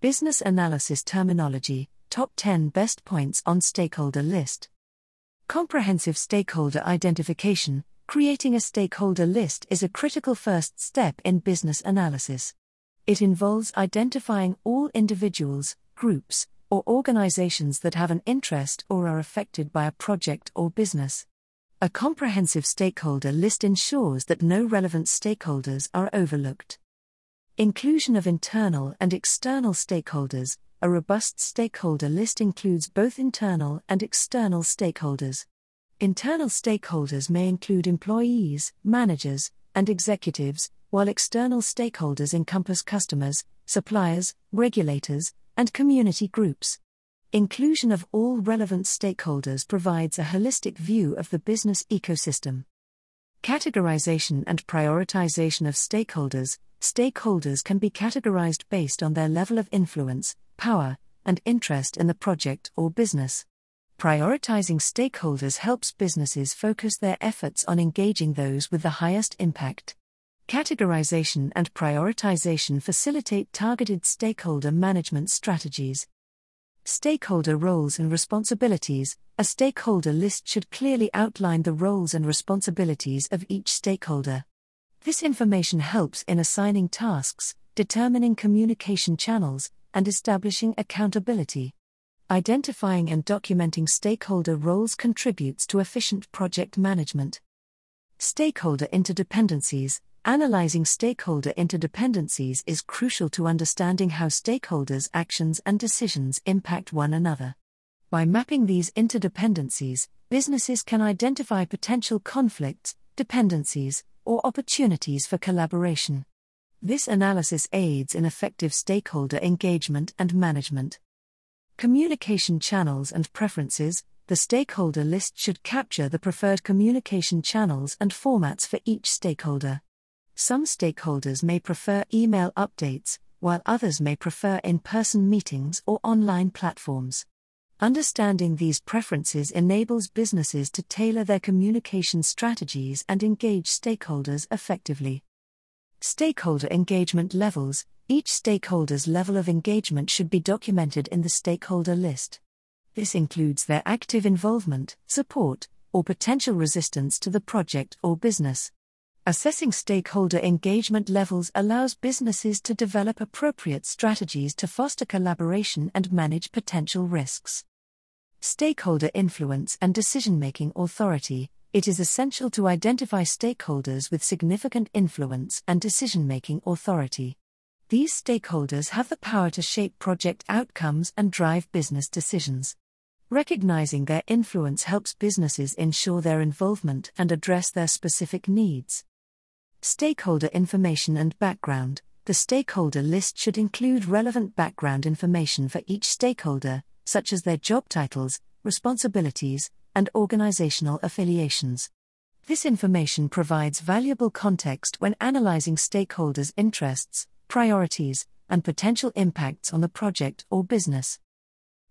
Business Analysis Terminology Top 10 Best Points on Stakeholder List. Comprehensive stakeholder identification. Creating a stakeholder list is a critical first step in business analysis. It involves identifying all individuals, groups, or organizations that have an interest or are affected by a project or business. A comprehensive stakeholder list ensures that no relevant stakeholders are overlooked. Inclusion of internal and external stakeholders. A robust stakeholder list includes both internal and external stakeholders. Internal stakeholders may include employees, managers, and executives, while external stakeholders encompass customers, suppliers, regulators, and community groups. Inclusion of all relevant stakeholders provides a holistic view of the business ecosystem. Categorization and prioritization of stakeholders. Stakeholders can be categorized based on their level of influence, power, and interest in the project or business. Prioritizing stakeholders helps businesses focus their efforts on engaging those with the highest impact. Categorization and prioritization facilitate targeted stakeholder management strategies. Stakeholder roles and responsibilities A stakeholder list should clearly outline the roles and responsibilities of each stakeholder. This information helps in assigning tasks, determining communication channels, and establishing accountability. Identifying and documenting stakeholder roles contributes to efficient project management. Stakeholder interdependencies Analyzing stakeholder interdependencies is crucial to understanding how stakeholders' actions and decisions impact one another. By mapping these interdependencies, businesses can identify potential conflicts, dependencies, or opportunities for collaboration. This analysis aids in effective stakeholder engagement and management. Communication channels and preferences The stakeholder list should capture the preferred communication channels and formats for each stakeholder. Some stakeholders may prefer email updates, while others may prefer in person meetings or online platforms. Understanding these preferences enables businesses to tailor their communication strategies and engage stakeholders effectively. Stakeholder engagement levels Each stakeholder's level of engagement should be documented in the stakeholder list. This includes their active involvement, support, or potential resistance to the project or business. Assessing stakeholder engagement levels allows businesses to develop appropriate strategies to foster collaboration and manage potential risks. Stakeholder influence and decision making authority It is essential to identify stakeholders with significant influence and decision making authority. These stakeholders have the power to shape project outcomes and drive business decisions. Recognizing their influence helps businesses ensure their involvement and address their specific needs. Stakeholder information and background The stakeholder list should include relevant background information for each stakeholder, such as their job titles, responsibilities, and organizational affiliations. This information provides valuable context when analyzing stakeholders' interests, priorities, and potential impacts on the project or business.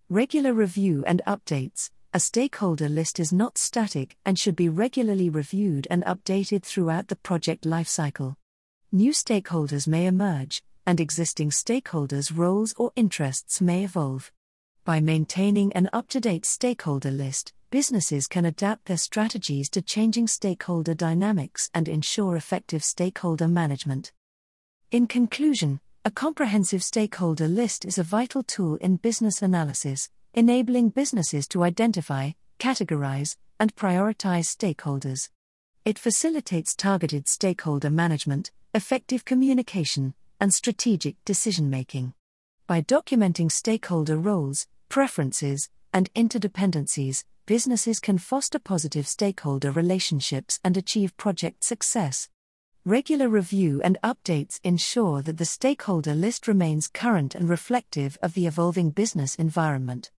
Regular review and updates a stakeholder list is not static and should be regularly reviewed and updated throughout the project lifecycle. New stakeholders may emerge, and existing stakeholders' roles or interests may evolve. By maintaining an up to date stakeholder list, businesses can adapt their strategies to changing stakeholder dynamics and ensure effective stakeholder management. In conclusion, a comprehensive stakeholder list is a vital tool in business analysis, enabling businesses to identify, categorize, and prioritize stakeholders. It facilitates targeted stakeholder management, effective communication, and strategic decision making. By documenting stakeholder roles, preferences, and interdependencies, businesses can foster positive stakeholder relationships and achieve project success. Regular review and updates ensure that the stakeholder list remains current and reflective of the evolving business environment.